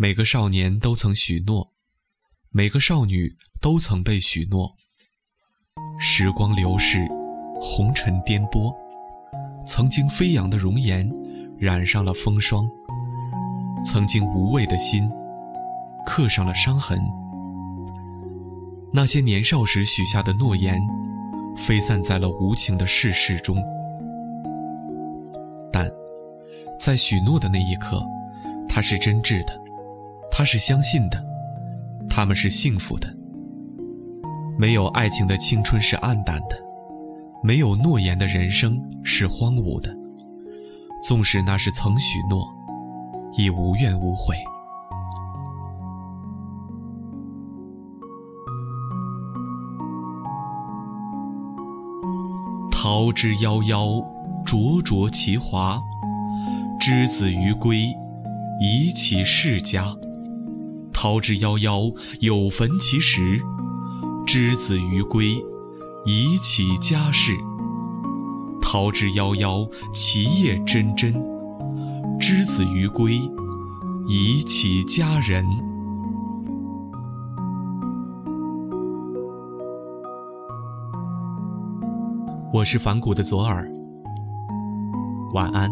每个少年都曾许诺，每个少女都曾被许诺。时光流逝，红尘颠簸，曾经飞扬的容颜染上了风霜，曾经无畏的心刻上了伤痕。那些年少时许下的诺言，飞散在了无情的世事中。但，在许诺的那一刻，他是真挚的，他是相信的，他们是幸福的。没有爱情的青春是暗淡的，没有诺言的人生是荒芜的。纵使那是曾许诺，亦无怨无悔。桃之夭夭，灼灼其华。之子于归，宜其室家。桃之夭夭，有逢其实。之子于归，宜其家室。桃之夭夭，其叶蓁蓁。之子于归，宜其家人。我是反骨的左耳，晚安。